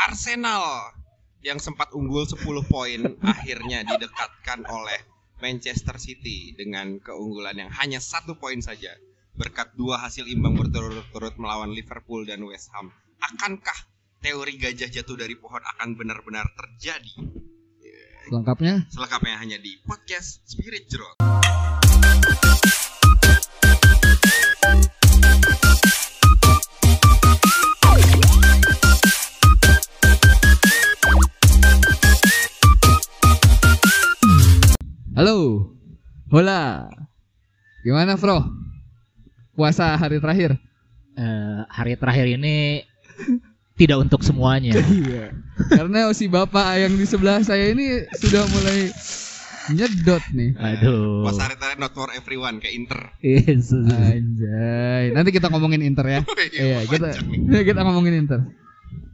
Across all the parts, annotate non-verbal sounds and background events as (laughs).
Arsenal yang sempat unggul 10 poin (laughs) akhirnya didekatkan oleh Manchester City dengan keunggulan yang hanya satu poin saja berkat dua hasil imbang berturut-turut melawan Liverpool dan West Ham. Akankah teori gajah jatuh dari pohon akan benar-benar terjadi? Lengkapnya Selengkapnya hanya di podcast Spirit Jerot. Halo. Hola. Gimana, Bro? Puasa hari terakhir? Eh, hari terakhir ini tidak untuk semuanya. (laughs) Iya. Karena si Bapak yang di sebelah saya ini sudah mulai nyedot nih. Aduh. Pas hari terakhir not for everyone kayak Inter. Yes. Anjay. Nanti kita ngomongin Inter ya. (laughs) Iya, kita panjang nih. (laughs) kita ngomongin Inter.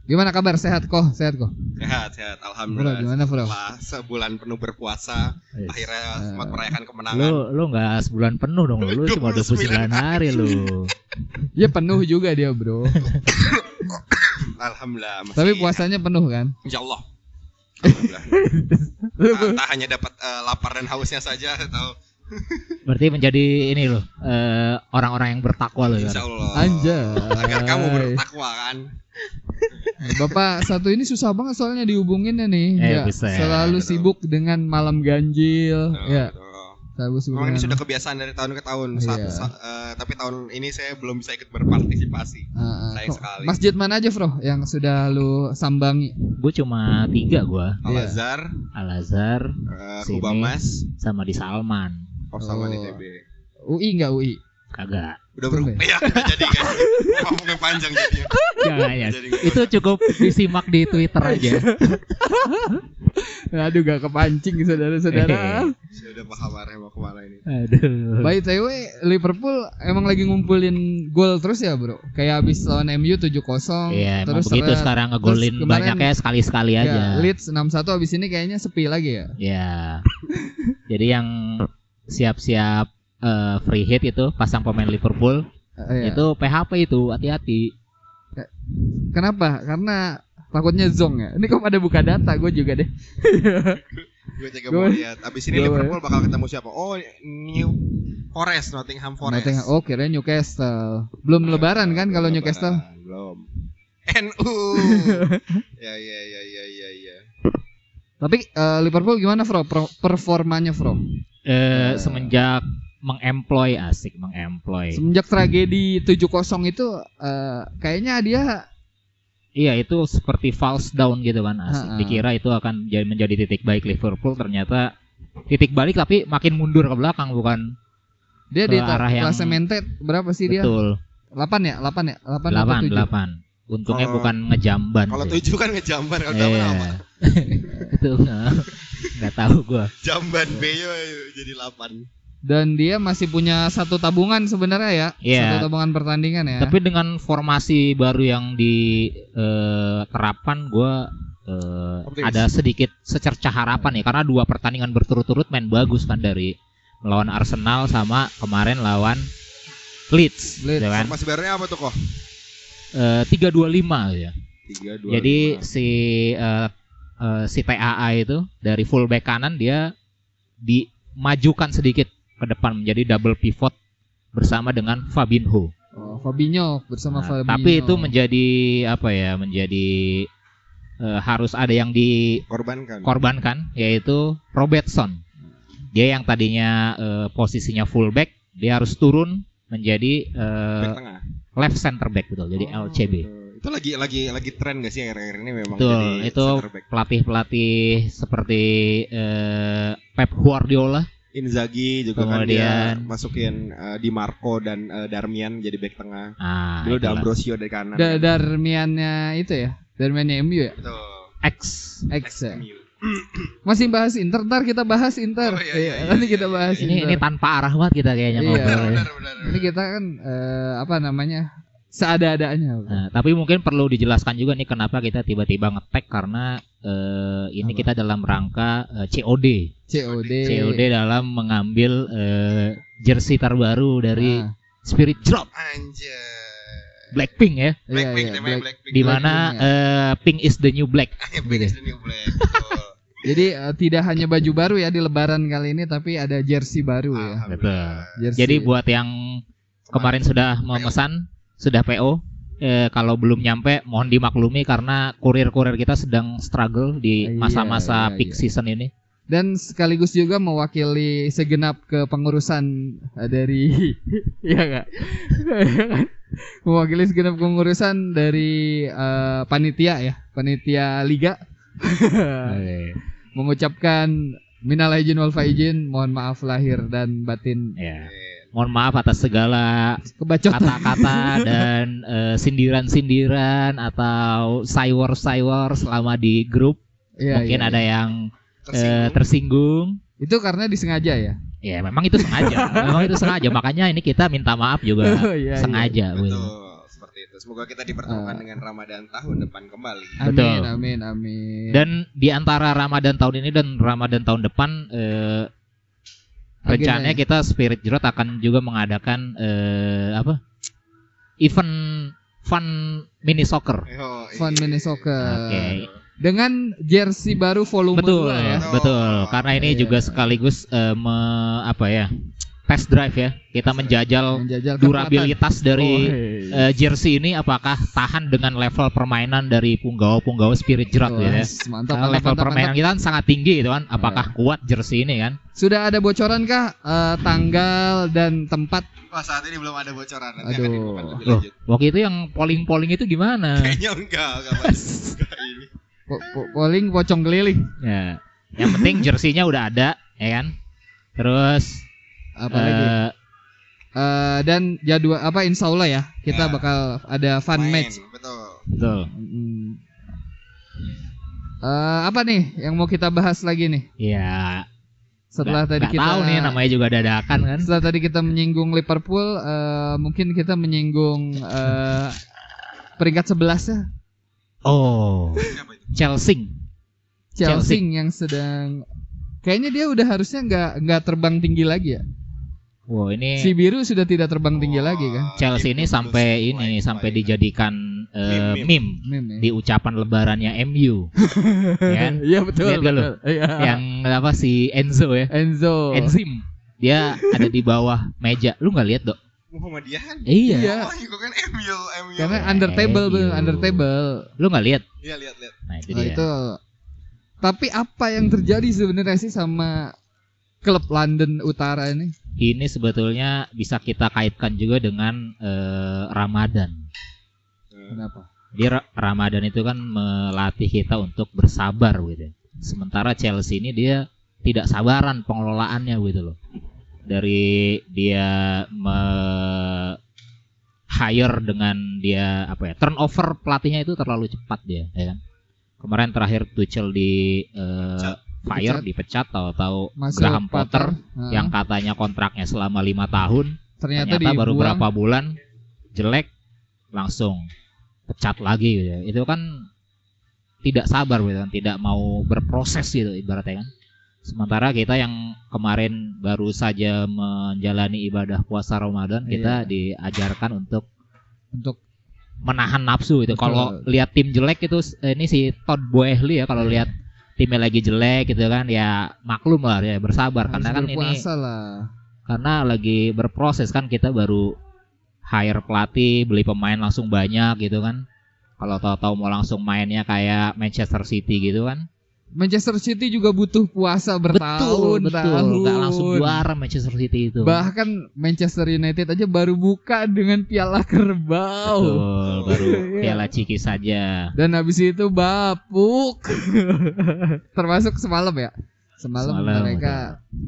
Gimana kabar? Sehat kok? Sehat kok? Sehat, sehat. Bro, Alhamdulillah. gimana, Bro? Setelah sebulan penuh berpuasa, Yes. akhirnya Eh, sempat merayakan kemenangan. Lu lu nggak sebulan penuh dong lu, lu cuma 29 hari lu. (laughs) Ya penuh juga dia, Bro. (coughs) Alhamdulillah. Masih, Tapi puasanya penuh kan? Insya Allah. Alhamdulillah. (laughs) Tak- tak hanya dapat eh, lapar dan hausnya saja atau Berarti menjadi ini loh eh, orang-orang yang bertakwa loh. Insya kan? Allah. Anjay. Agar kamu bertakwa kan. Bapak satu ini susah banget soalnya dihubunginnya nih. Eh, ya, buset. selalu Betul. sibuk dengan malam ganjil. Tuh, ya, selalu sibuk. Memang ini dengan- sudah kebiasaan dari tahun ke tahun. Satu- Iya. sa- eh, tapi tahun ini saya belum bisa ikut berpartisipasi. Ah. Sayang Kok- sekali. Masjid mana aja, Bro, yang sudah lu sambangi? Gue cuma tiga gua, Iya. Al Azhar, Al Azhar eh, Sini. Kubamas, sama di Salman. Oh sama di Oh. TB. UI enggak UI? Kagak. Udah berubah ya, udah jadi kan. Ngomongnya panjang jadinya. Jangan ya. Jadi nggak Itu cukup disimak di Twitter aja. (laughs) Aduh, gak kepancing saudara-saudara. Saya udah paham arah mau ke mana ini. Aduh. By the way, Liverpool emang lagi ngumpulin gol terus ya, Bro? Kayak habis lawan MU 7-0. Iya, emang terus begitu seret. sekarang ngegolin banyaknya sekali-sekali Ya, aja. Leeds 6-1 habis ini kayaknya sepi lagi ya. Ya. Jadi yang (laughs) siap-siap eh, free hit itu pasang pemain Liverpool Eh, iya. itu PHP itu hati-hati. Kenapa? Karena takutnya zong ya. Ini kok pada buka data gue juga deh. (laughs) Gue juga Gua- mau lihat. Abis ini gua- Liverpool bakal ketemu siapa? Oh, New Forest, Nottingham Forest. Nottingham- Oh, kira Newcastle. Belum lebaran kan kalau Newcastle? Belum. NU. (laughs) ya ya ya ya ya ya. Tapi eh, Liverpool gimana, Bro? Pro- performanya, Bro? Eh, semenjak mengemploy asik mengemploy. Semenjak tragedi 7-0 itu eh, kayaknya dia Iya itu seperti false down gitu kan asik. Ha-ha. Dikira itu akan jadi menjadi titik baik Liverpool ternyata titik balik tapi makin mundur ke belakang bukan dia Ke di arah yang- klasemen Ted berapa sih dia? betul 8 ya? 8 ya? 8 atau 8 7? 8. Untungnya Kalau- bukan ngejamban. Kalau sih. tujuh kan ngejamban kalau Iya. apa? (laughs) itu nggak tahu gua. Jamban Beyo jadi 8. Dan dia masih punya satu tabungan sebenarnya ya. Iya. Satu tabungan pertandingan ya. Tapi dengan formasi baru yang diterapkan gua eh, Optimis. ada sedikit secercah harapan ya karena dua pertandingan berturut-turut main bagus kan dari melawan Arsenal sama kemarin lawan Leeds, Leeds. ya kan? Formasi barunya apa tuh kok? Eh, 3-2-5 ya. 3 2 Jadi si eh, eh, si TAA itu dari fullback kanan dia dimajukan sedikit ke depan menjadi double pivot bersama dengan Fabinho. Oh, Fabinho bersama Nah, Fabinho. tapi itu menjadi apa ya? Menjadi eh, harus ada yang dikorbankan korbankan. yaitu Robertson. Dia yang tadinya eh, posisinya fullback, dia harus turun menjadi eh, Back tengah. left center back betul. Jadi Oh, LCB. betul. Itu lagi lagi lagi tren gak sih akhir-akhir ini memang Betul, jadi itu pelatih-pelatih seperti eh, Pep Guardiola Inzaghi juga Kemudian- kan dia masukin eh, Di Marco dan eh, Darmian jadi back tengah. ah Dulu ada itulah. Ambrosio dari kanan. Da-. Darmiannya itu ya. Darmiannya MU ya. Betul. X X ya. MU. (clears throat) Masih bahas Inter, ntar kita bahas Inter. Oh, iya, Iya, iya, nanti iya, kita iya. bahas ini Inter. ini tanpa arah banget kita kayaknya Iya. ngobrol ya. Benar, benar, Ini benar. kita kan eh, apa namanya? Seada-adanya. Nah, tapi mungkin perlu dijelaskan juga nih kenapa kita tiba-tiba ngetek karena eh, ini Apa? kita dalam rangka eh, COD. COD. COD dalam mengambil eh, jersey terbaru dari Nah, Spirit Drop. Anjay. Blackpink ya, Iya, Blackpink iya, namanya Black- Blackpink. di mana Blackpink, eh, Pink is the new black. (laughs) Black is the new black. Betul. (laughs) Jadi eh, tidak hanya baju baru ya di lebaran kali ini tapi ada jersey baru ya. Jersey. Jadi buat yang kemarin sudah memesan, sudah PO, eh, kalau belum nyampe mohon dimaklumi karena kurir-kurir kita sedang struggle di Iya, masa-masa iya, peak iya. season ini. dan sekaligus juga mewakili segenap kepengurusan eh, dari (laughs) ya enggak (laughs) mewakili segenap kepengurusan dari eh, panitia ya panitia liga (laughs) mengucapkan minal aidin wal faizin mohon maaf lahir dan batin Ya. Mohon maaf atas segala kata-kata (laughs) dan eh, sindiran-sindiran atau saywar-saywar selama di grup. Iya, Mungkin iya, ada iya. yang eh, Tersinggung. tersinggung. itu karena disengaja ya Ya memang itu sengaja, (laughs) memang itu sengaja. Makanya ini kita minta maaf juga Oh, iya, iya. sengaja. gitu. Betul, seperti itu. Semoga kita dipertemukan Ah. dengan Ramadan tahun depan kembali. amin Betul. amin amin Dan di antara Ramadan tahun ini dan Ramadan tahun depan eh, rencananya Agendanya. kita Spirit Jerot akan juga mengadakan eh, apa? Event fun mini soccer. Yo, fun iya. mini soccer Oke. dengan jersey baru volume Betul, 2 ya Oh, betul. Karena ini iya. juga sekaligus eh, me- apa ya? Test drive ya. Kita menjajal menjajal durabilitas dari Oh, eh, jersey ini apakah tahan dengan level permainan dari punggawa-punggawa Spirit Jerot gitu ya. mantap, Karena mantap, level mantap, permainan mantap. Iya. kita kan sangat tinggi gitu kan. Apakah kuat jersey ini kan? Sudah ada bocoran kah eh, tanggal dan tempat? Wah, saat ini belum ada bocoran. Nanti Aduh. akan lebih Loh, lanjut. waktu itu yang polling-polling itu gimana? Kayaknya enggak, enggak (laughs) ini. Po- po- Polling pocong keliling. ya. Yang penting jersey-nya udah ada, ya kan? Terus Apalagi? eh, Eh, dan jadwal apa insya Allah ya kita Ya. bakal ada fun Main, match. Betul. betul. Mm. Eh, apa nih yang mau kita bahas lagi nih? Ya, Setelah nggak- tadi nggak kita tahu nih namanya juga dadakan kan. setelah tadi kita menyinggung Liverpool, eh, mungkin kita menyinggung eh, peringkat 11 ya Oh? Chelsea. Chelsea yang sedang kayaknya dia udah harusnya nggak nggak terbang tinggi lagi ya. Wow, ini Si biru sudah tidak terbang tinggi lagi kan? Chelsea ini sampai ini sampai dijadikan eh, Meme, meme Meme ya. di ucapan lebarannya MU. (laughs) ya kan? Iya betul. Lihat betul. Iya. Yang apa si Enzo ya? Enzo. Enzim. Dia ada di bawah meja. Lu nggak lihat, Dok? Muhammadiyahan. Iya. Iya. Oh, itu kan MU, MU. Karena under table under table. Lu nggak lihat? Iya, lihat, lihat. Nah, itu dia. itu. Tapi apa yang terjadi sebenarnya sih sama klub London Utara ini? Ini sebetulnya bisa kita kaitkan juga dengan eh, Ramadan. Kenapa? Jadi Ra- Ramadan itu kan melatih kita untuk bersabar gitu. Sementara Chelsea ini dia tidak sabaran pengelolaannya gitu loh. Dari dia me hire dengan dia apa ya turnover pelatihnya itu terlalu cepat dia ya kan kemarin terakhir Tuchel di Pecat. Fire Dipecat. tahu-tahu Masuk Graham Potter yang katanya kontraknya selama lima tahun ternyata, ternyata baru berapa bulan jelek langsung pecat lagi gitu ya. Itu kan tidak sabar gitu kan, tidak mau berproses gitu ibaratnya kan. Sementara kita yang kemarin baru saja menjalani ibadah puasa Ramadan, kita diajarkan untuk untuk menahan nafsu itu. Kalau lihat tim jelek itu ini si Todd Boehly ya kalau Iya. lihat timnya lagi jelek gitu kan ya maklum lah ya bersabar. Harus karena kan ini lah. karena lagi berproses kan kita baru hire pelatih beli pemain langsung banyak gitu kan. Kalau tahu-tahu mau langsung mainnya kayak Manchester City gitu kan Manchester City juga butuh puasa bertahun betul nggak langsung juara Manchester City itu Bahkan Manchester United aja baru buka dengan piala kerbau. betul baru (laughs) Iya. piala ciki saja Dan habis itu bapuk. (laughs) Termasuk semalam ya. Semalam, Semalam, mereka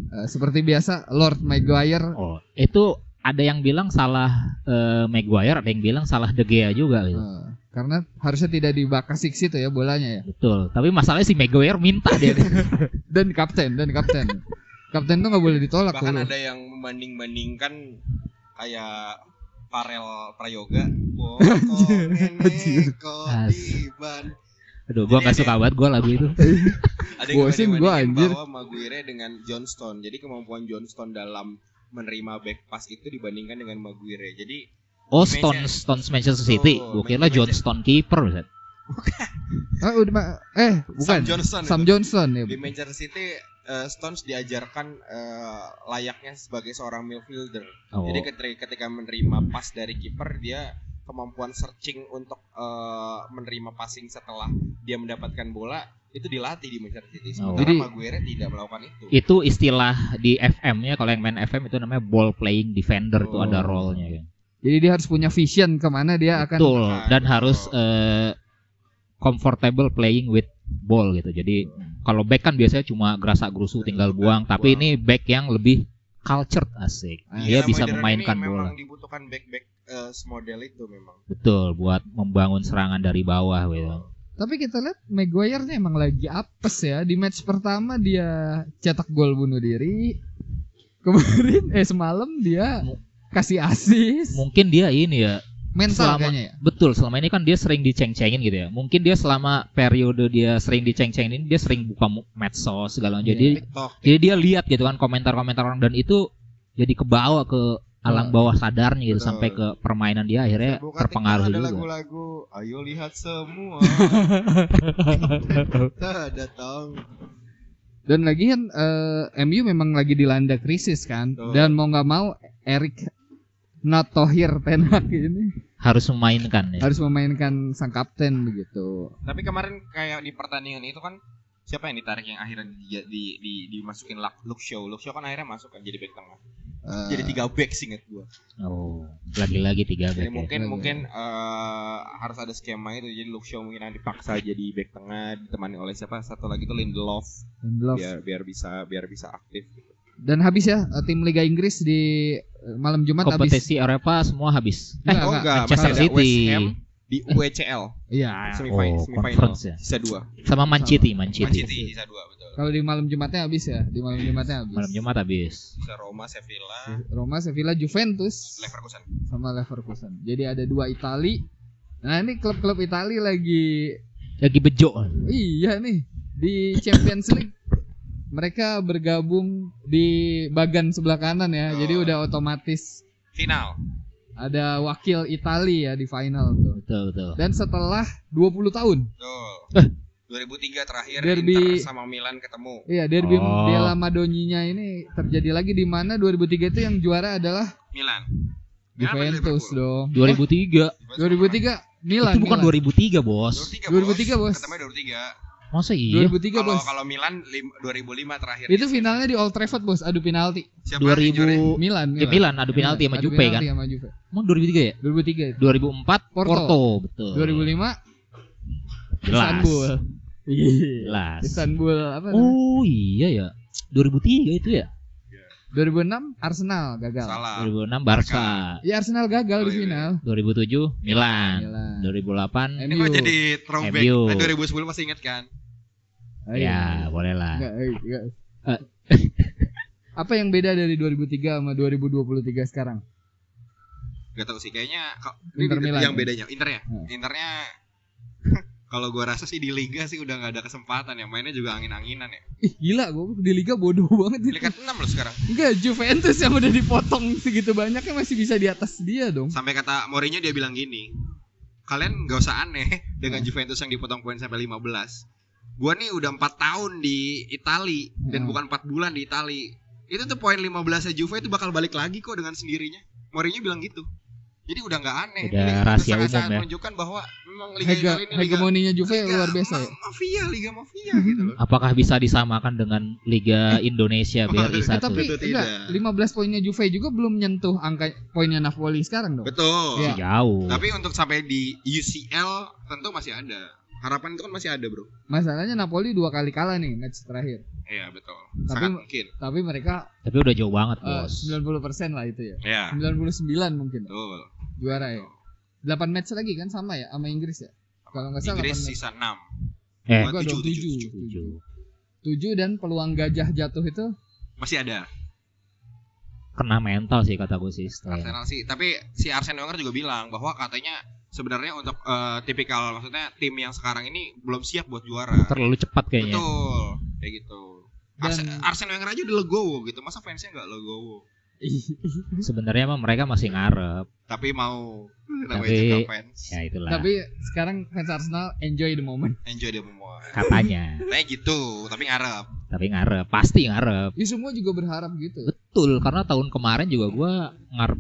eh, seperti biasa Lord Maguire oh itu ada yang bilang salah eh, Maguire ada yang bilang salah De Gea juga gitu eh, karena harusnya tidak dibakas situ ya bolanya ya. betul tapi masalahnya si Maguire minta dia (laughs) Dan kapten, dan kapten. kapten tuh nggak boleh ditolak Bahkan dulu. ada yang membanding-bandingkan kayak Farel Prayoga. Wow, kodiban. aduh gua nggak suka banget gua lagu itu (laughs) Ada yang gua, membanding anjir. bahwa Maguire dengan Johnston. Jadi kemampuan Johnston dalam menerima back pass itu dibandingkan dengan Maguire. Jadi Oh, Di Stones, Stones Manchester City. Betul, Gue kira John Stone keeper. Ustaz. Ah, udah Ma- eh bukan Sam Johnson. Sam itu. Johnson ya. Di Manchester City eh, Stones diajarkan eh, layaknya sebagai seorang midfielder. Oh. Jadi ketika, ketika menerima pas dari kiper dia kemampuan searching untuk eh, menerima passing setelah dia mendapatkan bola itu dilatih di Manchester City. Oh. Sementara Jadi- Maguire tidak melakukan itu. Itu istilah di FM-nya kalau yang main FM itu namanya ball playing defender itu Oh. ada role-nya kan. Jadi dia harus punya vision ke mana dia akan Betul Betul. dan harus eh, comfortable playing with ball gitu. Jadi kalau back kan biasanya cuma gerasa gerusu tinggal buang, tapi ini back yang lebih cultured asik. Ah, Dia Era bisa memainkan ini bola. Memang dibutuhkan back-back eh, semodel itu memang. Betul buat membangun serangan dari bawah gitu. Tapi kita lihat Maguire-nya emang lagi apes ya. Di match pertama dia cetak gol bunuh diri. Kemarin eh semalam dia kasih assist. Mungkin dia ini ya Mental selama- kayaknya ya. Betul, selama ini kan dia sering diceng-cengin gitu ya. Mungkin dia selama periode dia sering diceng-cengin ini dia sering buka medsos segala macam. Jadi TikTok. jadi dia lihat gitu kan komentar-komentar orang dan itu jadi kebawa ke alam bawah sadarnya gitu Betul. sampai ke permainan dia akhirnya terpengaruh ada juga. lagu-lagu. Ayo lihat semua. (laughs) Ada tahu. Dan lagi kan eh, MU memang lagi dilanda krisis kan. Betul. Dan mau nggak mau Erik Natohir Tenak ini Harus memainkan ya. harus memainkan sang kapten begitu. Tapi kemarin kayak di pertandingan itu kan siapa yang ditarik yang akhirnya di, di, di, dimasukin Luke Shaw. Luke Shaw kan akhirnya masuk kan jadi back tengah. Eh, Jadi tiga back singkat gua. Oh, lagi-lagi tiga Jadi back ya. mungkin Iya, mungkin eh, harus ada skema itu. Jadi Luke Shaw mungkin dipaksa jadi back tengah ditemani oleh siapa? Satu lagi tuh Lindelof Lindelof. biar biar bisa biar bisa aktif. Gitu. Dan habis ya eh, tim Liga Inggris di malam Jumat habis. Kompetisi Eropa semua habis. Enggak, oh enggak. enggak, Manchester City. West Ham di UECL Iya. semifinal, Oh, semifinal conference ya. sisa dua. Sama Man City, Man Man City. City sisa dua betul. Kalau di malam Jumatnya habis ya, di malam Jumatnya habis. Malam Jumat habis. Sisa Roma, Sevilla, Roma, Sevilla, Juventus Leverkusen. sama Leverkusen. Jadi ada dua Itali. Nah ini klub-klub Itali lagi Lagi bejo. iya nih di Champions League. Mereka bergabung di bagan sebelah kanan ya. Jadi Oh. udah otomatis Final. ada wakil Itali ya di final tuh. Betul, betul. Dan setelah 20 tahun. Tuh. 2003 terakhir Derby- Inter sama Milan ketemu. Iya, derby Oh. della Madonninya ini terjadi lagi di mana 2003 itu yang juara adalah Milan. Juventus dong. 2003. 2003 Milan. itu bukan Milan. 2003, Bos. 2003 2003, bos. Ketemunya 2003. Masa iya? 2003 Kalau bos. kalau Milan lim- 2005 terakhir. Itu finalnya di Old Trafford bos, adu penalti. Siapa yang juara? 2000 Milan. Ya, Milan adu penalti sama penalti kan. sama Juve. Emang 2003 ya? 2003 itu. 2004 Porto. Porto, betul. 2005 Jelas. Istanbul. Iya. Jelas. Istanbul apa? namanya? Oh iya ya. 2003 itu ya. 2006 Arsenal gagal. Salah. 2006 Barca. Ya Arsenal gagal Oh, di iya. final. 2007 Milan. Milan. 2008 Ini MU. kok jadi throwback. MU. Eh, 2010 masih ingat kan? Ah, ya, iya. boleh lah. Enggak, eh, enggak. Eh. (laughs) Apa yang beda dari 2003 sama 2023 sekarang? Gak tahu sih kayaknya kok- Inter ini Milan. yang bedanya Internya. Hmm. (laughs) Internya kalau gua rasa sih di liga sih udah nggak ada kesempatan ya mainnya juga angin-anginan ya. Ih gila gue di Liga bodoh (laughs) banget itu. Liga 6 loh sekarang. Enggak Juventus yang udah dipotong segitu banyaknya masih bisa di atas dia dong. Sampai kata Mourinho dia bilang gini. Kalian nggak usah aneh dengan Hmm. Juventus yang dipotong poin sampai 15. Gua nih udah 4 tahun di Itali dan Hmm. bukan 4 bulan di Itali. Itu tuh poin 15 Juve itu bakal balik lagi kok dengan sendirinya. Mourinho bilang gitu. Jadi udah nggak aneh. Udah Ini rahasia umum ya. menunjukkan bahwa memang Liga Hega, Italia ini liga, hegemoninya Juve liga luar biasa ya. ma- Mafia, liga mafia gitu loh. (laughs) Apakah bisa disamakan dengan Liga Indonesia BRI (laughs) Eh, 1? tapi enggak, tidak. 15 poinnya Juve juga belum nyentuh angka poinnya Napoli sekarang dong. Betul. Iya. Jauh. Tapi untuk sampai di UCL tentu masih ada. Harapan itu kan masih ada, Bro. Masalahnya Napoli dua kali kalah nih match terakhir. Iya, betul. Tapi- Sangat mungkin. Tapi mereka Tapi udah jauh banget, eh, Bos. 90% lah itu ya. Iya. 99 mungkin Betul. juara ya. 8 match lagi kan sama ya sama Inggris ya. Kalau nggak salah Inggris 8 match. sisa 6. Eh, dong, tujuh, 7. tujuh, tujuh. 7 dan peluang gajah jatuh itu Masih ada. Kena mental sih kata gue sih. setelah. Arsenal sih. Tapi si Arsene Wenger juga bilang bahwa katanya sebenarnya untuk eh, tipikal maksudnya tim yang sekarang ini belum siap buat juara. Terlalu cepat kayaknya. Betul. Kayak gitu. Dan- Arse- Arsene Wenger aja udah legowo gitu. Masa fansnya nggak legowo? (laughs) Sebenarnya emang mereka masih ngarep. Tapi mau namanya Tapi- juga fans. Ya itulah Tapi sekarang fans Arsenal enjoy the moment. Enjoy the moment. katanya. Kayak (laughs) gitu, tapi ngarep. Tapi ngarep, pasti ngarep. Ya semua juga berharap gitu. Betul, karena tahun kemarin juga gua ngarep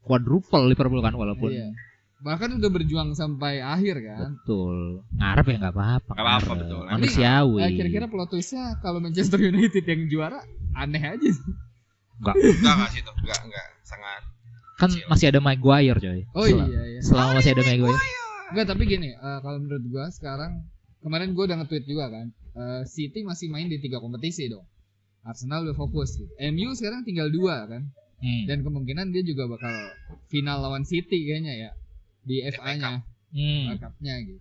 quadruple Liverpool kan walaupun Iya. Bahkan udah berjuang sampai akhir kan. betul ngarep ya nggak apa-apa. Nggak apa-apa, betul. Manusiawi. Eh, kira-kira plot twistnya kalau Manchester United yang juara aneh aja sih. Enggak, enggak sih itu. Enggak, enggak. Sangat kan kecil. masih ada Maguire coy. Oh Sel- iya iya. Selama masih ada Maguire. Enggak, tapi gini, eh, kalau menurut gua sekarang kemarin gua udah nge-tweet juga kan. eh, City masih main di tiga kompetisi dong. Arsenal udah fokus gitu. MU sekarang tinggal dua kan. Hmm. Dan kemungkinan dia juga bakal final lawan City kayaknya ya di FA-nya, Hmm. FA Cup-nya gitu.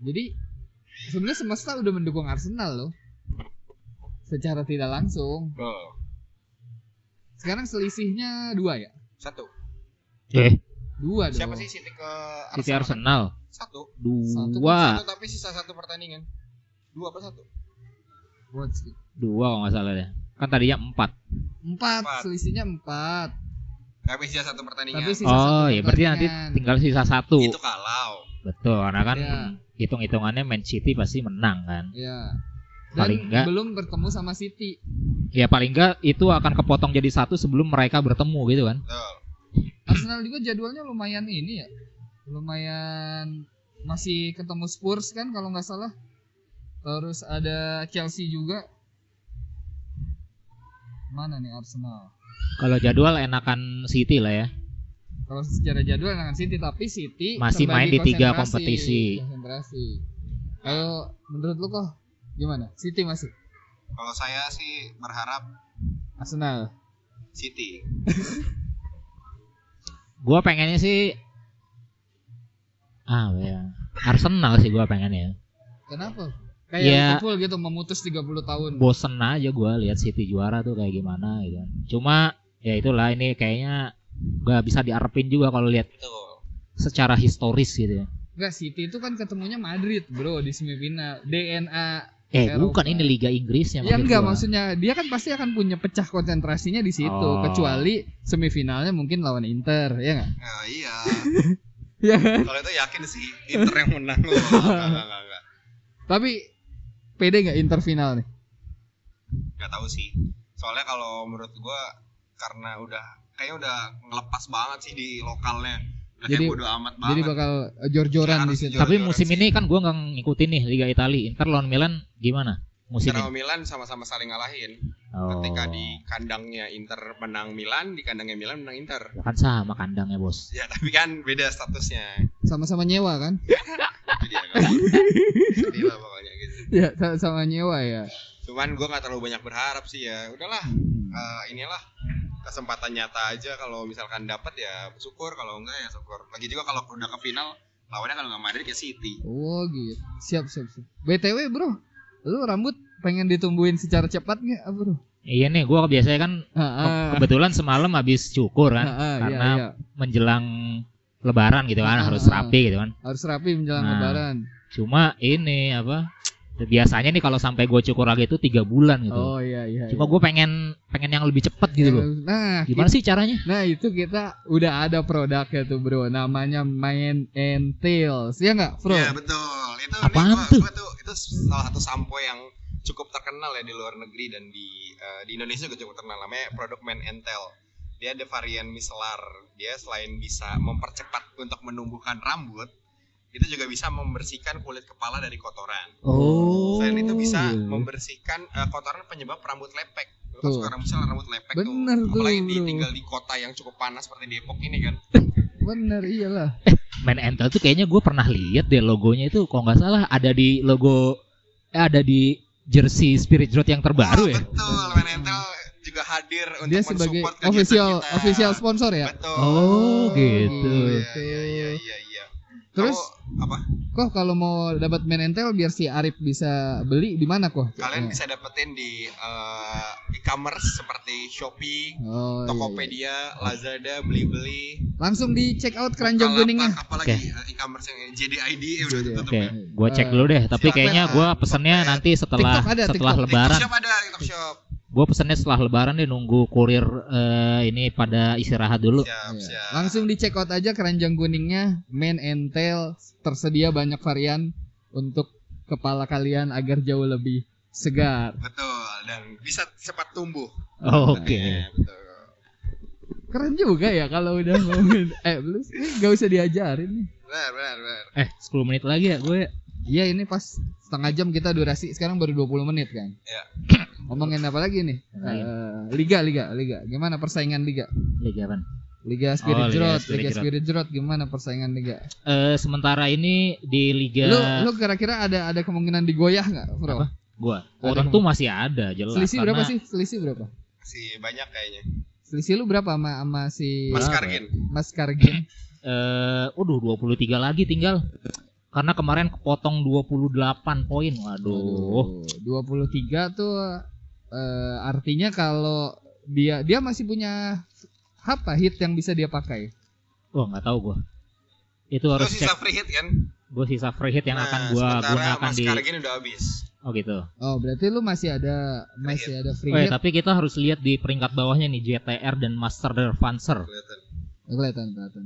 Jadi sebenarnya semesta udah mendukung Arsenal loh. Secara tidak langsung. Oh, Sekarang selisihnya dua ya? satu. Eh, Dua dong. Siapa sih City ke City Arsenal? Arsenal Satu. dua, Satu tapi sisa satu pertandingan. Dua apa satu? Buat sih. dua kalau nggak salah deh. Kan tadinya empat. Empat, Empat. selisihnya empat. Tapi sisa satu pertandingan. Tapi sisa Oh satu ya berarti nanti tinggal sisa satu. Itu kalau. Betul, karena kan Iya. hitung-hitungannya Man City pasti menang kan. Ya. Dan Paling enggak- belum bertemu sama City. Ya paling enggak itu akan kepotong jadi satu sebelum mereka bertemu gitu kan. Betul. Arsenal juga jadwalnya lumayan ini ya. Lumayan masih ketemu Spurs kan kalau nggak salah. Terus ada Chelsea juga. Mana nih Arsenal? Kalau jadwal enakan City lah ya. Kalau secara jadwal dengan City tapi City Masih main di tiga kompetisi. Konsentrasi. Kalau menurut lu kok gimana? City masih Kalau saya sih berharap Arsenal. City. (laughs) Gua pengennya sih ah ya Arsenal sih gua pengennya. Kenapa? Kayak Ya. Liverpool gitu memutus 30 tahun. Bosen aja gua lihat City juara tuh kayak gimana gitu. Cuma ya itulah ini kayaknya gak bisa diarepin juga kalau lihat secara historis gitu ya. Enggak, City itu kan ketemunya Madrid, Bro, di semifinal. DNA Eh Eropa. bukan ini Liga Inggrisnya Ya enggak gua. maksudnya dia kan pasti akan punya pecah konsentrasinya di situ Oh. kecuali semifinalnya mungkin lawan Inter ya enggak? Nah, iya. (laughs) Ya kan? Kalau itu yakin sih Inter yang menang loh. (laughs) Enggak, enggak, enggak, enggak. Tapi pede nggak Inter final nih? Enggak tahu sih. Soalnya kalau menurut gua karena udah kayaknya udah ngelepas banget sih di lokalnya. Udah Jadi- bodo amat banget. Jadi bakal jor-joran di situ. jor- Tapi musim sih. ini kan gua nggak ngikutin nih Liga Italia. Inter lawan Milan gimana? Musim Inter. Milan sama-sama saling ngalahin. Oh. Ketika di kandangnya Inter menang Milan, di kandangnya Milan menang Inter. Ya kan sama kandangnya bos. Ya tapi kan beda statusnya. Sama-sama nyewa kan? Itu dia kan. Sedih lah pokoknya. Ya, sa- sama nyewa ya. Cuman gua nggak terlalu banyak berharap sih ya. Udahlah, eh, inilah kesempatan nyata aja kalau misalkan dapat ya syukur kalau enggak ya syukur. Lagi juga kalau udah ke final lawannya kalau nggak Madrid ya City. Oh gitu. Siap, siap, siap. BTW, Bro. Lu rambut pengen ditumbuhin secara cepat nggak, Bro? Iya nih, gua biasanya kan ke- ah. kebetulan semalam habis cukur kan, ah, iya, karena iya. menjelang Lebaran gitu kan Ah, harus rapi gitu kan. harus rapi menjelang Nah. lebaran. Cuma ini apa? Biasanya nih kalau sampai gue cukur lagi itu tiga bulan gitu. Oh iya iya. Cuma iya. gue pengen pengen yang lebih cepet gitu loh. Nah, Gimana sih caranya? Nah itu kita udah ada produknya tuh bro Namanya Main and Tails Ya nggak bro? Iya betul. Itu Apaan gua, tuh? gua tuh itu salah satu sampo yang cukup terkenal ya di luar negeri dan di eh, di Indonesia juga cukup terkenal namanya produk Man Entel. Dia ada varian micellar. Dia selain bisa mempercepat untuk menumbuhkan rambut, itu juga bisa membersihkan kulit kepala dari kotoran. Oh. Selain itu bisa gitu. membersihkan eh, kotoran penyebab rambut lepek. Lu kan suka rambut misalnya rambut lepek Bener tuh. tuh, Apalagi di, tinggal di kota yang cukup panas seperti Depok ini kan. (laughs) Bener iyalah Man Entel tuh kayaknya gue pernah lihat deh logonya itu kalau nggak salah ada di logo eh, ada di jersey Spirit Road yang terbaru oh, ya. Betul, Man Entel juga hadir untuk Dia sebagai official kita. official sponsor ya Betul. Oh, gitu. Iya, iya, iya, iya, iya. Terus Kamu, apa? kok kalau mau dapat main entel biar si Arif bisa beli di mana kok? Kalian Ya. bisa dapetin di eh, e-commerce seperti Shopee, Oh, iya, iya. Tokopedia, Lazada, beli-beli. Langsung di check out keranjang kuningnya. Apalagi Oke. eh, e-commerce yang JDID ya udah tutup Oke, ya. gue cek dulu deh. Tapi Silakan. kayaknya gue pesennya nanti setelah TikTok ada, setelah TikTok. Lebaran. TikTok Shop ada, TikTok Shop. Gue pesennya setelah lebaran deh nunggu kurir eh, ini pada istirahat dulu. Siap, Iya. siap. Langsung di check out aja keranjang kuningnya, main and tail tersedia banyak varian untuk kepala kalian agar jauh lebih segar. Betul dan bisa cepat tumbuh. Oke. Iya, betul. Keren juga ya kalau udah ngomongin eh lu ini gak usah diajarin nih. Benar, benar, benar. Eh 10 menit lagi ya gue. Iya ini pas setengah jam kita durasi sekarang baru 20 menit kan. Iya. (clears throat) Ngomongin apa lagi nih? Eh, liga, liga, liga. Gimana persaingan liga? Liga apa? Liga Spirit Oh, Liga Jrot, Spirit Liga. Spirit Jrot gimana persaingan liga? Eh sementara ini di liga Lu lu kira-kira ada ada kemungkinan digoyah nggak, Bro? Apa? gua. Oh tentu masih ada jelas. Selisih berapa karena sih? Selisih berapa? Masih banyak kayaknya. Selisih lu berapa sama sama si Mas Berapa Kargin. Mas Kargin? Eh, waduh 23 lagi tinggal. Karena kemarin kepotong 28 poin. Waduh. Aduh, 23 tuh eh, artinya kalau dia dia masih punya apa hit yang bisa dia pakai. Wah, nggak tahu gua. Itu harus sisa cek. free hit kan? Gue sisa free hit yang Nah, akan gua gunakan di Kargin udah habis. Oh gitu. Oh, berarti lu masih ada masih ada free Oh, ya, hit. tapi kita harus lihat di peringkat bawahnya nih JTR dan Master Dervancer. Kelihatan. Kelihatan, kelihatan.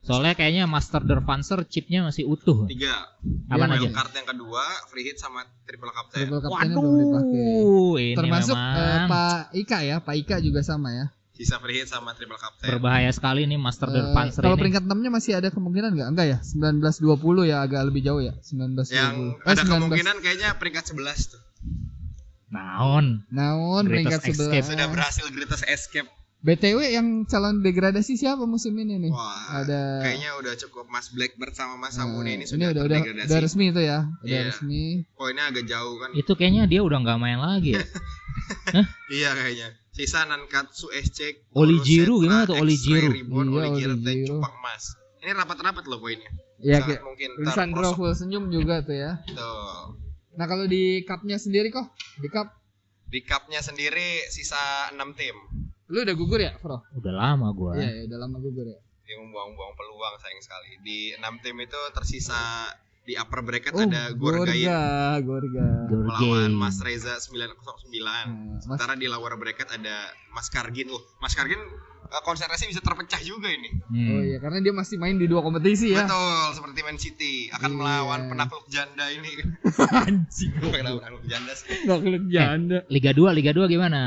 Soalnya kayaknya Master Dervancer chipnya masih utuh. Tiga. Iya, aja? Card yang kedua, free hit sama triple captain. Triple captainnya belum dipakai. Waduh, ini Termasuk eh, memang Pak Ika ya, Pak Ika juga sama ya. Sisa free hit sama triple captain. berbahaya sekali nih Master Eh, Dervancer kalau ini. peringkat 6-nya masih ada kemungkinan nggak? Enggak ya? 1920 ya agak lebih jauh ya. 1920. Yang Eh, ada 19. kemungkinan kayaknya peringkat 11 tuh. Naon? Naon peringkat Greatest Escape. 11. Sudah berhasil greatest escape. BTW yang calon degradasi siapa musim ini nih? Wah, ada kayaknya udah cukup Mas Blackbird sama Mas eh, Samune ini ini sudah udah udah, udah resmi itu ya. Udah Iya. resmi. Poinnya agak jauh kan. Itu kayaknya dia udah nggak main lagi ya. (laughs) Iya kayaknya. Sisa Nankatsu SC. Oli Jiru gimana tuh Oli Jiru? Ribbon, Iya, Oli Jiru. Cupang Emas. Ini rapat-rapat loh poinnya. Ya kayak mungkin Lisandro full senyum juga tuh ya. Tuh. Nah kalau di cupnya sendiri kok di cup Di cupnya sendiri sisa 6 tim. Lu udah gugur ya, Bro? Udah lama gua. Iya, ya, udah lama gugur ya. Dia membuang-buang peluang sayang sekali. Di 6 tim itu tersisa di upper bracket Oh, ada Gorgain Gorga, Gorga. melawan. Mas Reza 909. Nah, Mas Sementara di lower bracket ada Mas Kargin. Oh, Mas Kargin eh, konsentrasi bisa terpecah juga ini. Hmm. Oh iya, karena dia masih main di dua kompetisi ya. Betul, seperti Man City akan Iya. melawan penakluk janda ini. (laughs) Anjing. Penakluk penakluk janda sih. Enggak keluk janda. Liga 2, Liga 2 gimana?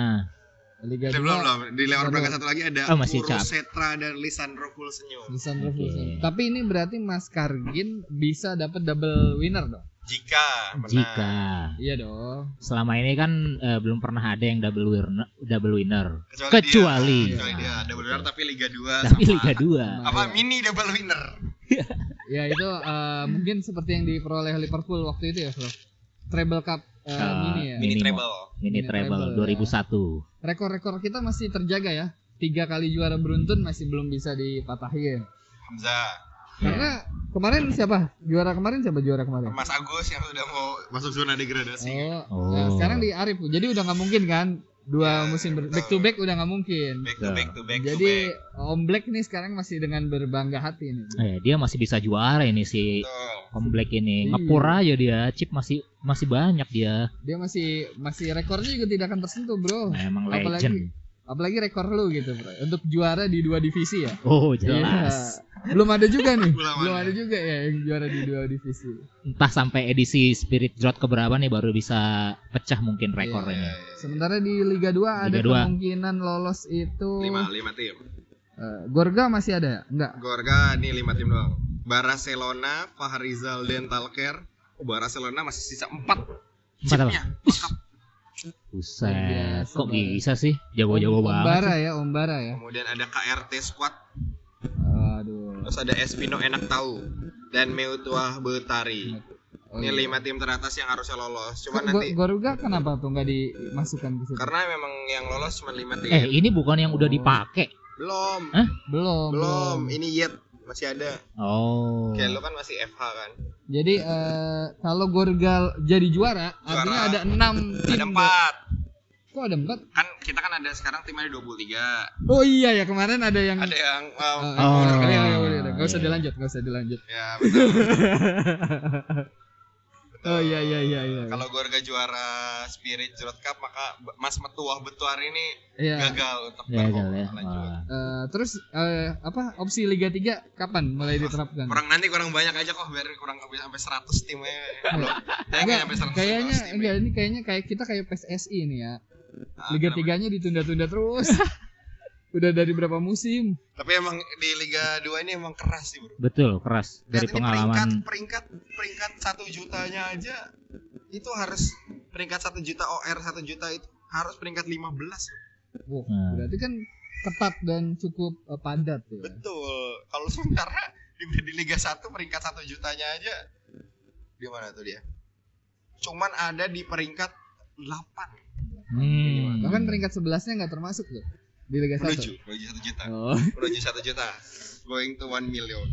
Liga Eh, belum 2 belum. Di Belum. bracket satu lagi ada Oh, masih cap. Setra dan Lisandro Full Senyum. Lisandro Oke. Fulson. Tapi ini berarti Mas Kargin bisa dapat double winner dong. Jika menang. Jika Iya dong. selama ini kan eh, belum pernah ada yang double winner, double winner. Kecuali, Kecuali. dia, kecuali dia double winner tapi Liga 2 Tapi sama Liga 2. apa Iya. mini double winner. Ya itu eh, mungkin seperti yang diperoleh Liverpool waktu itu ya, Bro. Treble Cup eh, Ah, mini ya. Mini treble. Mini Mini treble treble, 2001. Rekor-rekor kita masih terjaga ya. Tiga kali juara beruntun masih belum bisa dipatahin. Hamzah, Karena kemarin siapa? Juara kemarin siapa juara kemarin? Mas Agus yang sudah mau masuk zona degradasi. Oh, Oh. nah, sekarang di Arif. Jadi udah nggak mungkin kan? Dua Ya, musim ber- betul. back to back udah nggak mungkin. Back to back to back to Jadi back. Om Black nih sekarang masih dengan berbangga hati nih. Eh, dia masih bisa juara ini si Betul. Om Black ini. Iya. Ngepur aja dia, chip masih masih banyak dia. Dia masih masih rekornya juga tidak akan tersentuh, Bro. Nah, emang Apalagi legend. Apalagi rekor lu gitu, Bro. Untuk juara di dua divisi ya. Oh, Iya. jelas. Belum ada juga nih. Belum Belum ada. juga ya yang juara di dua divisi. Entah sampai edisi Spirit Drought keberapa nih baru bisa pecah mungkin rekor Iya. ini. Sementara di Liga 2 ada Liga dua. kemungkinan lolos itu Lima, lima tim. Eh, Gorga masih ada ya? Enggak. Gorga nih lima tim doang. Barcelona, Fahrizal Dental Care. Oh, Barcelona masih sisa empat. Empat apa? Lengkap. Buset, biasa, kok bisa sih? Jago-jago Om- banget. Ombara ya, Ombara ya. Kemudian ada KRT Squad. Aduh. Terus ada Espino Enak Tahu dan Meutuah Betari. Oh, Ini iya. lima tim teratas yang harusnya lolos. Cuma Kok Go- nanti Gorga kenapa tuh nggak dimasukkan ke situ? karena memang yang lolos cuma lima tim. Eh, ini bukan yang udah Oh. dipakai. belum, belum, belum. Ini yet masih ada. Oh. Kayak lo kan masih FH kan. Jadi eh, kalau Gorga jadi juara, artinya ada enam tim. Ada empat. Kok ada empat? Kan kita kan ada sekarang tim ada 23. Oh iya ya kemarin ada yang. Ada yang wow, Eh, Oh. udah, udah, udah, udah, udah. Nggak usah iya. dilanjut, nggak usah dilanjut. Ya betul. Oh (laughs) iya iya iya iya. Kalau Gorga juara Spirit Jurot Cup maka Mas Metuah Betuar ini Iya. gagal untuk Gagal ya. berlanjut. Wah. Eh, terus eh, apa opsi Liga 3 kapan mulai diterapkan? Kurang nanti kurang banyak aja kok biar kurang sampai 100 timnya. Belum. Saya Enggak, sampai 100 kayaknya tim. enggak ini kayaknya kayak kita kayak PSSI ini ya. Ah, Liga kenapa? 3-nya ditunda-tunda terus. (laughs) Udah dari berapa musim? Tapi emang di Liga 2 ini emang keras sih, Bro. Betul, keras Lihat dari ini pengalaman. peringkat peringkat peringkat satu jutanya aja itu harus peringkat satu juta OR satu juta itu harus peringkat 15 Wah, Nah. berarti kan ketat dan cukup eh, padat ya. betul kalau sementara di, di Liga 1 peringkat satu jutanya aja di mana tuh dia cuman ada di peringkat 8 Hmm. Bahkan peringkat 11-nya nggak termasuk loh di Liga 1. menuju menuju satu juta Oh, (laughs) menuju satu juta going to one million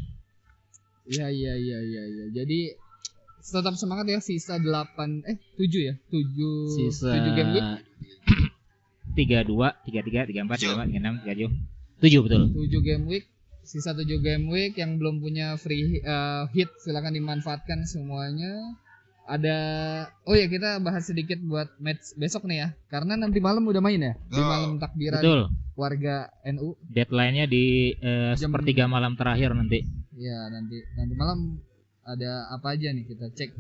iya iya iya iya iya. Jadi tetap semangat ya sisa 8 eh 7 ya? 7 Sisa 7 game week. (clears throat) tiga dua, tiga tiga, tiga empat, tiga Tujuh. empat, tiga enam, tiga tujuh, tujuh betul. 7 game week sisa 7 game week yang belum punya free eh, hit silakan dimanfaatkan semuanya ada oh ya kita bahas sedikit buat match besok nih ya karena nanti malam udah main ya di Oh, malam takbiran Betul. warga NU Deadline-nya di eh, Jam- sepertiga malam terakhir nanti. ya nanti nanti malam ada apa aja nih kita cek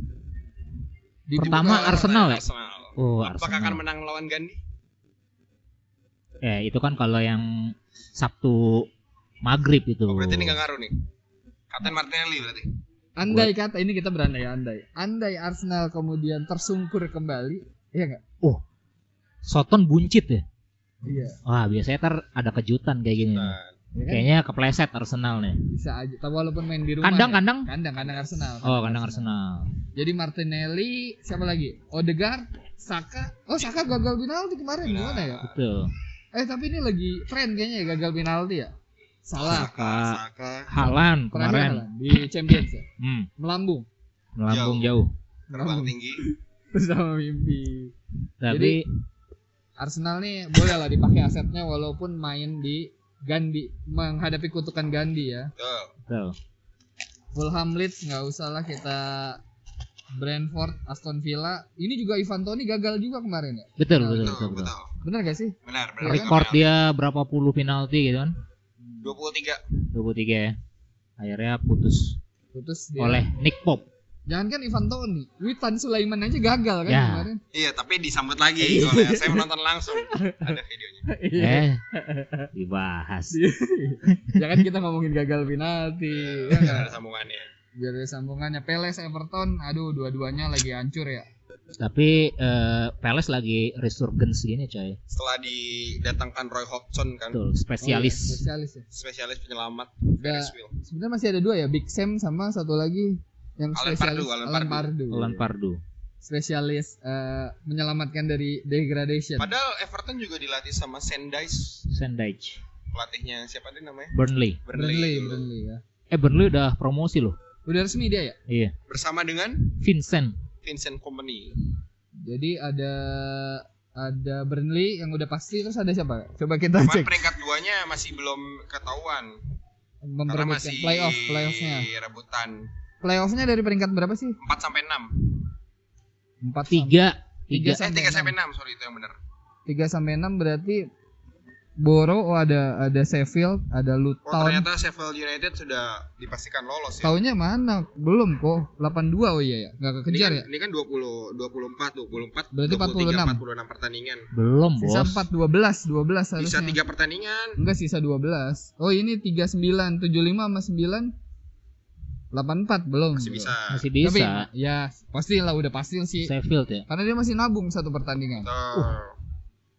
Di- Pertama Arsenal ya? Arsenal. Oh, apakah Arsenal. akan menang melawan Gandhi Eh, itu kan kalau yang Sabtu maghrib itu. oh, berarti ini nggak ngaruh nih Kapten Martinelli berarti andai kata ini kita berandai andai andai Arsenal kemudian tersungkur kembali iya nggak Soton buncit ya. iya Wah, biasanya tar ada kejutan kayak gini. nah, ya kan? Kayaknya kepleset Arsenal nih. bisa aja tapi walaupun main di rumah Kandang, ya. kandang. kandang kandang Arsenal Oh, kandang Arsenal. jadi Martinelli siapa lagi Odegaard Saka oh Saka gagal penalti kemarin gimana ya Betul. eh tapi ini lagi tren kayaknya ya gagal penalti ya salah Saka, Saka Halan kemarin. di Champions ya Hmm, melambung melambung jauh. terbang tinggi (laughs) bersama mimpi Tapi Arsenal nih boleh lah dipakai asetnya walaupun main di Gandhi menghadapi kutukan Gandhi ya Betul. betul. Fulham Leeds nggak usah lah kita Brentford Aston Villa ini juga Ivan Toni gagal juga kemarin ya Betul, betul, betul betul. betul. betul benar gak sih benar benar? Record dia berapa puluh penalti gitu kan? 23 23 ya. Akhirnya putus. Putus dia. Oleh Nick Pope. jangan kan Ivan Toni Witan Sulaiman aja gagal kan Ya. kemarin. Iya tapi disambut lagi oleh saya menonton langsung. Ada videonya. (laughs) Eh, dibahas. jangan (laughs) kita ngomongin gagal penalti. Ya Biar nggak? ada sambungannya. Biar ada sambungannya. Peles Everton aduh dua-duanya lagi hancur ya Tapi eh, Palace lagi resurgence gini coy. setelah didatangkan Roy Hodgson kan Oh Betul, iya, spesialis. spesialis ya spesialis penyelamat Wheel sebenarnya masih ada dua ya Big Sam sama satu lagi yang Alan spesialis Pardew, Alan Alan Pardew. Pardew. Alan Pardew. spesialis eh, menyelamatkan dari degradation padahal Everton juga dilatih sama Sendais Sandage. pelatihnya siapa dia namanya Burnley. Burnley dulu. Burnley ya Eh Burnley udah promosi loh. udah resmi dia ya Iya. bersama dengan Vincent. Vincent Company jadi ada ada Burnley yang udah pasti terus ada siapa? Coba kita Cuman cek. peringkat duanya masih belum ketahuan. Karena masih playoff playoffnya. rebutan. Playoffnya dari peringkat berapa sih? 4 sampai 6 empat Tiga. Tiga Tiga. eh 3 sampai sampai 6 sorry itu yang benar tiga sampai enam berarti Boro oh ada ada Sheffield ada oh Luton ternyata Sheffield United sudah dipastikan lolos ya Taunya mana? Belum kok. 82 oh iya ya. Enggak ini kekejar kan, ya. ini kan 20 24 24 Berarti 23, 46. 46 pertandingan Belum Sisa bos. 4 12, 12 bisa harusnya. tiga pertandingan Enggak sisa 12. Oh, ini 39, 75 sama 9 84 belum. masih bisa Masih Tapi bisa. ya pastilah udah pasti sih. Sheffield ya. Karena dia masih nabung satu pertandingan. Tuh.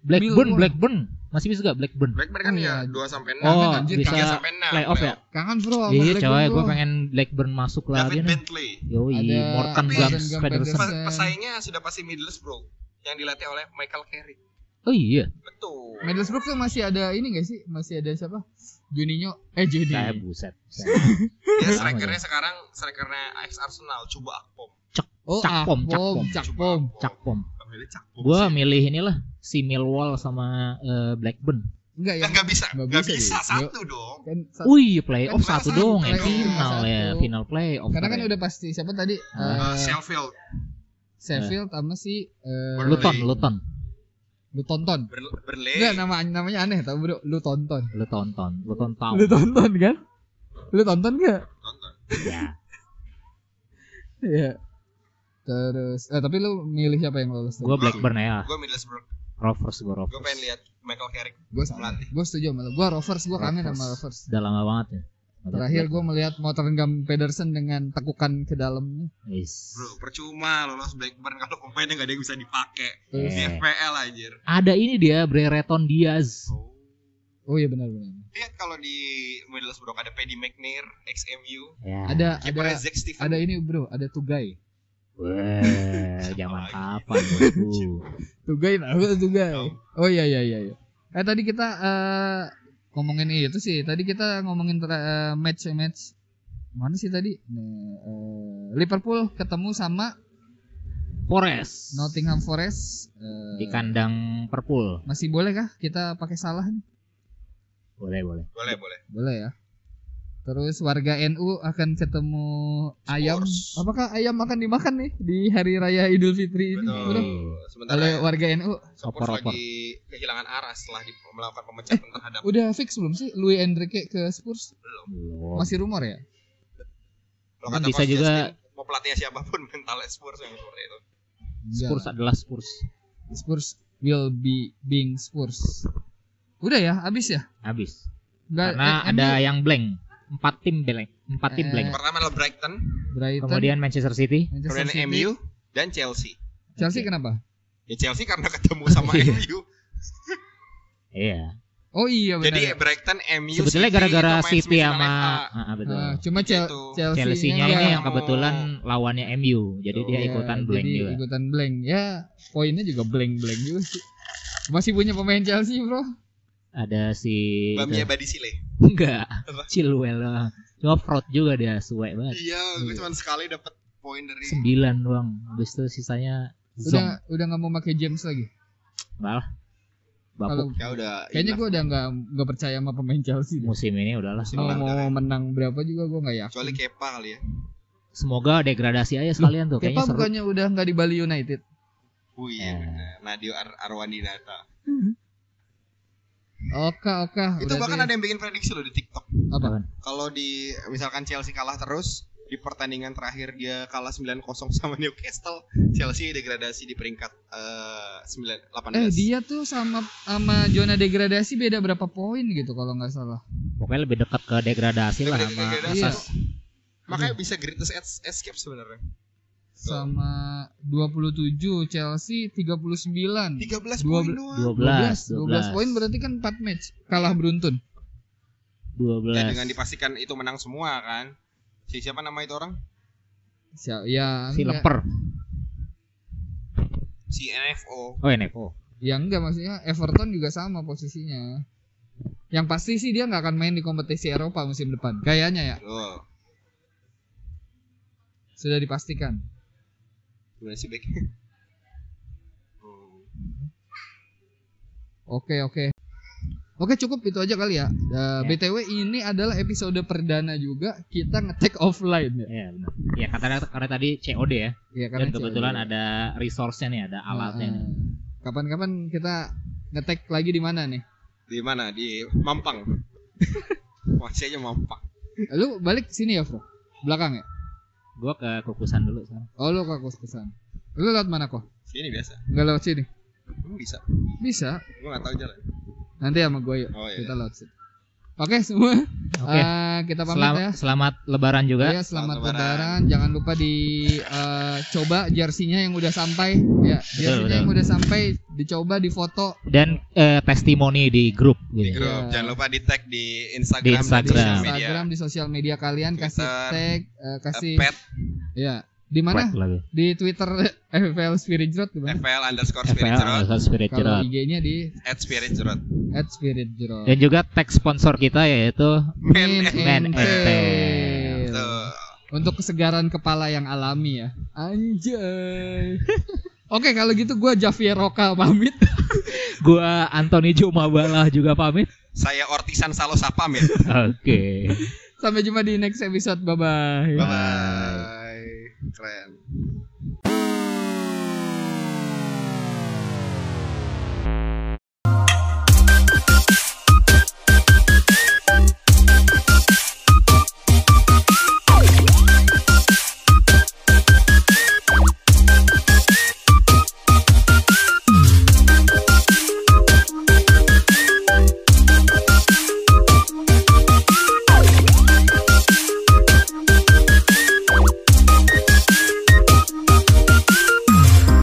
Blackburn. Blackburn. Masih bisa gak Blackburn? Blackburn kan Oh, ya iya. 2 sampai 6 Oh, anjir, bisa 3 sampai 6 playoff ya? Kangen bro sama Iya coy, bro. gue pengen Blackburn masuk lagi David nih. Bentley Yoi, Ada Morgan Tapi- Gams Pedersen. Pedersen. Pe- pesaingnya sudah pasti Middlesbrough yang dilatih oleh Michael Carrick Oh iya, betul Middlesbrough tuh masih ada ini gak sih? Masih ada siapa? Juninho. Eh Juni. saya buset. (laughs) dia Sama strikernya sekarang strikernya ex Arsenal coba Akpom Oh, Cakpom, Akpom, Cakpom. Cakpom. Cakpom. Pemilik Cakpom Gue sih. milih inilah si Millwall sama eh, Blackburn. Enggak ya? Nggak- nggak bisa Nggak nggak bisa bisa, satu dong Kan sa- Wih, playoff Kan satu satu, dong ya final satu. ya, final playoff. karena kan ya. udah pasti siapa tadi? Uh, Eh, Sheffield Sheffield sama si eh, Burnley. Luton, Luton. lu tonton. Ber Berlay. Enggak nama namanya aneh tau bro, lu tonton. Lu tonton, lu tonton. Lu tonton kan? Lu tonton gak? Tonton. Ya. Iya. Terus, eh tapi lu milih siapa yang lolos? Gua Blackburn ya. Gue Middlesbrough. Rovers gua Gue Rovers. pengen lihat Michael Carrick Gue sama. melatih. Gue setuju sama. Gue Rovers, gue kangen Rovers. sama Rovers. Udah lama banget ya. Terakhir gue melihat Moteringham Pedersen dengan tekukan ke dalamnya. Yes. Bro, percuma lolos Blackburn kalau pemainnya gak ada yang bisa dipakai. Terus, Di. FPL anjir. Ada ini dia Brereton Diaz. Oh. oh iya benar-benar. Lihat kalau di Middlesbrough ada Paddy McNair, XMU. Ya. Ada Kipernya ada Zack Steven. ada ini bro, ada Tugai. Wah, zaman kapan bosku? Tugai tahu Tugai. Tahu. Oh iya iya iya. iya. Eh tadi kita eh ngomongin itu sih. Tadi kita ngomongin tra- eh, match match mana sih tadi? Nih, eh, Liverpool ketemu sama Forest. Nottingham Forest. Eh, Di kandang Perpul. Masih boleh kah kita pakai salah nih? Boleh, boleh. Boleh, boleh. Boleh ya. Terus warga NU akan ketemu ayam. Apakah ayam akan dimakan nih di hari raya Idul Fitri ini? Betul. Bro? Sementara Oleh warga NU Spurs Oper-oper. lagi kehilangan arah setelah di, melakukan pemecatan terhadap udah fix belum sih Luis Enrique ke Spurs? Belum. Masih rumor ya? Kalau Kan kata bisa juga- Justin, mau pelatih siapa pun mentalnya Spurs yang seperti itu. Spurs adalah Spurs. Spurs will be being Spurs. Udah ya, habis ya? Habis. Enggak Karena eh, ada MU, yang blank. Empat tim blank. Empat tim Eh, blank. Pertama adalah Brighton, Brighton, Kemudian Manchester City. Manchester kemudian City, MU dan Chelsea. Chelsea Oke. kenapa? Ya Chelsea karena ketemu sama (laughs) Iya. MU. Iya. Oh iya benar. Jadi ya. Brighton, MU, Sebetulnya gara-gara City sama. Ah, ah, betul. Ah, cuma Chel Gitu. Chelsea Chelsea-nya Iya. ini yang Mau- kebetulan lawannya MU. Jadi dia Iya, ikutan blank jadi juga. Ikutan blank. Ya, poinnya juga blank-blank juga sih. Masih punya pemain Chelsea, Bro. Ada si Bamia. Badisile. enggak? Chilwell lah. Cuma fraud juga dia suwe banget. Iya, gue cuma sekali dapat poin dari Sembilan doang. Habis itu sisanya zong. Udah udah nggak mau pakai James lagi. Enggak lah. Kalau Bapuk ya udah. kayaknya gue udah nggak nggak percaya sama pemain Chelsea. deh. musim ini udahlah. Musim Mau, mau menang berapa juga gue nggak yakin. kecuali Kepa kali ya. Semoga degradasi aja sekalian tuh. Kepa Kayaknya seru. bukannya udah nggak di Bali United. Oh iya Eh. benar. Nadio Ar Arwandinata. Oke oke. Itu bahkan ada yang bikin prediksi loh di TikTok. apa? Apaan? Kalau di misalkan Chelsea kalah terus di pertandingan terakhir dia kalah 9-0 sama Newcastle, Chelsea degradasi di peringkat eh 9 18. Eh dia tuh sama sama zona degradasi beda berapa poin gitu kalau nggak salah. Pokoknya lebih dekat ke degradasi lah Lebih sama degradasi. Iya. Makanya bisa greatest es- escape sebenarnya. Sama 27 Chelsea 39. 13 Dua poin bel- doang. 12, 12 poin berarti kan 4 match kalah beruntun. 12. Ya dengan dipastikan itu menang semua kan. Si siapa nama itu orang? Sia- Ya, si enggak. Lemper. Si NFO. Oh, NFO. Ya enggak maksudnya Everton juga sama posisinya. Yang pasti sih dia nggak akan main di kompetisi Eropa musim depan. Kayaknya ya, Loh, sudah dipastikan. Gimana sih back? Oke, oke. Oke, cukup itu aja kali ya. Eh, Ya. BTW ini adalah episode perdana juga kita ngetek offline ya. Iya benar. Ya karena karena tadi COD ya. Iya Dan kebetulan cewek. ada resource-nya nih, ada alatnya nih. Heeh. Kapan-kapan kita ngetek lagi di mana nih? Di mana? Di Mampang. (laughs) Masih aja Mampang. Lu balik sini ya, Bro? Belakang ya? Gua ke kukusan dulu sekarang. Oh, lu ke kos-kosan. Lu lewat mana kok? Sini biasa. Enggak lewat sini. Hmm, bisa. Bisa. Gua nggak tahu jalan. Nanti sama gue yuk. Oh iya. Kita lewat sini. Oke, semua. Oke. Eh, kita pamit Selam- ya. Selamat lebaran juga. Ya, selamat Selamat lebaran. lebaran. Jangan lupa di eh, coba jersinya yang udah sampai. Ya, jersinya betul. yang udah sampai dicoba difoto. Dan eh, testimoni di grup Di gitu. grup. Iya. Jangan lupa di tag di Instagram, Di dan Instagram. di sosial media. Instagram, di sosial media kalian kasih Twitter, tag, eh, kasih Pet ya. Di mana? Di Twitter FPL Spirit Jrot di mana? FL underscore Spirit FPL Jerot Alasan Spirit Kalau Jerot. IG-nya di at Spirit Jerot. @spiritjrot. Dan juga tag sponsor kita yaitu Men Men. Untuk kesegaran kepala yang alami ya. Anjay. (laughs) Oke, kalau gitu gua Javier Roka pamit. (laughs) gua Anthony Jumabala juga pamit. Saya Ortisan Salosa pamit. Oke. Sampai jumpa di next episode. Bye bye. Bye bye. Keren.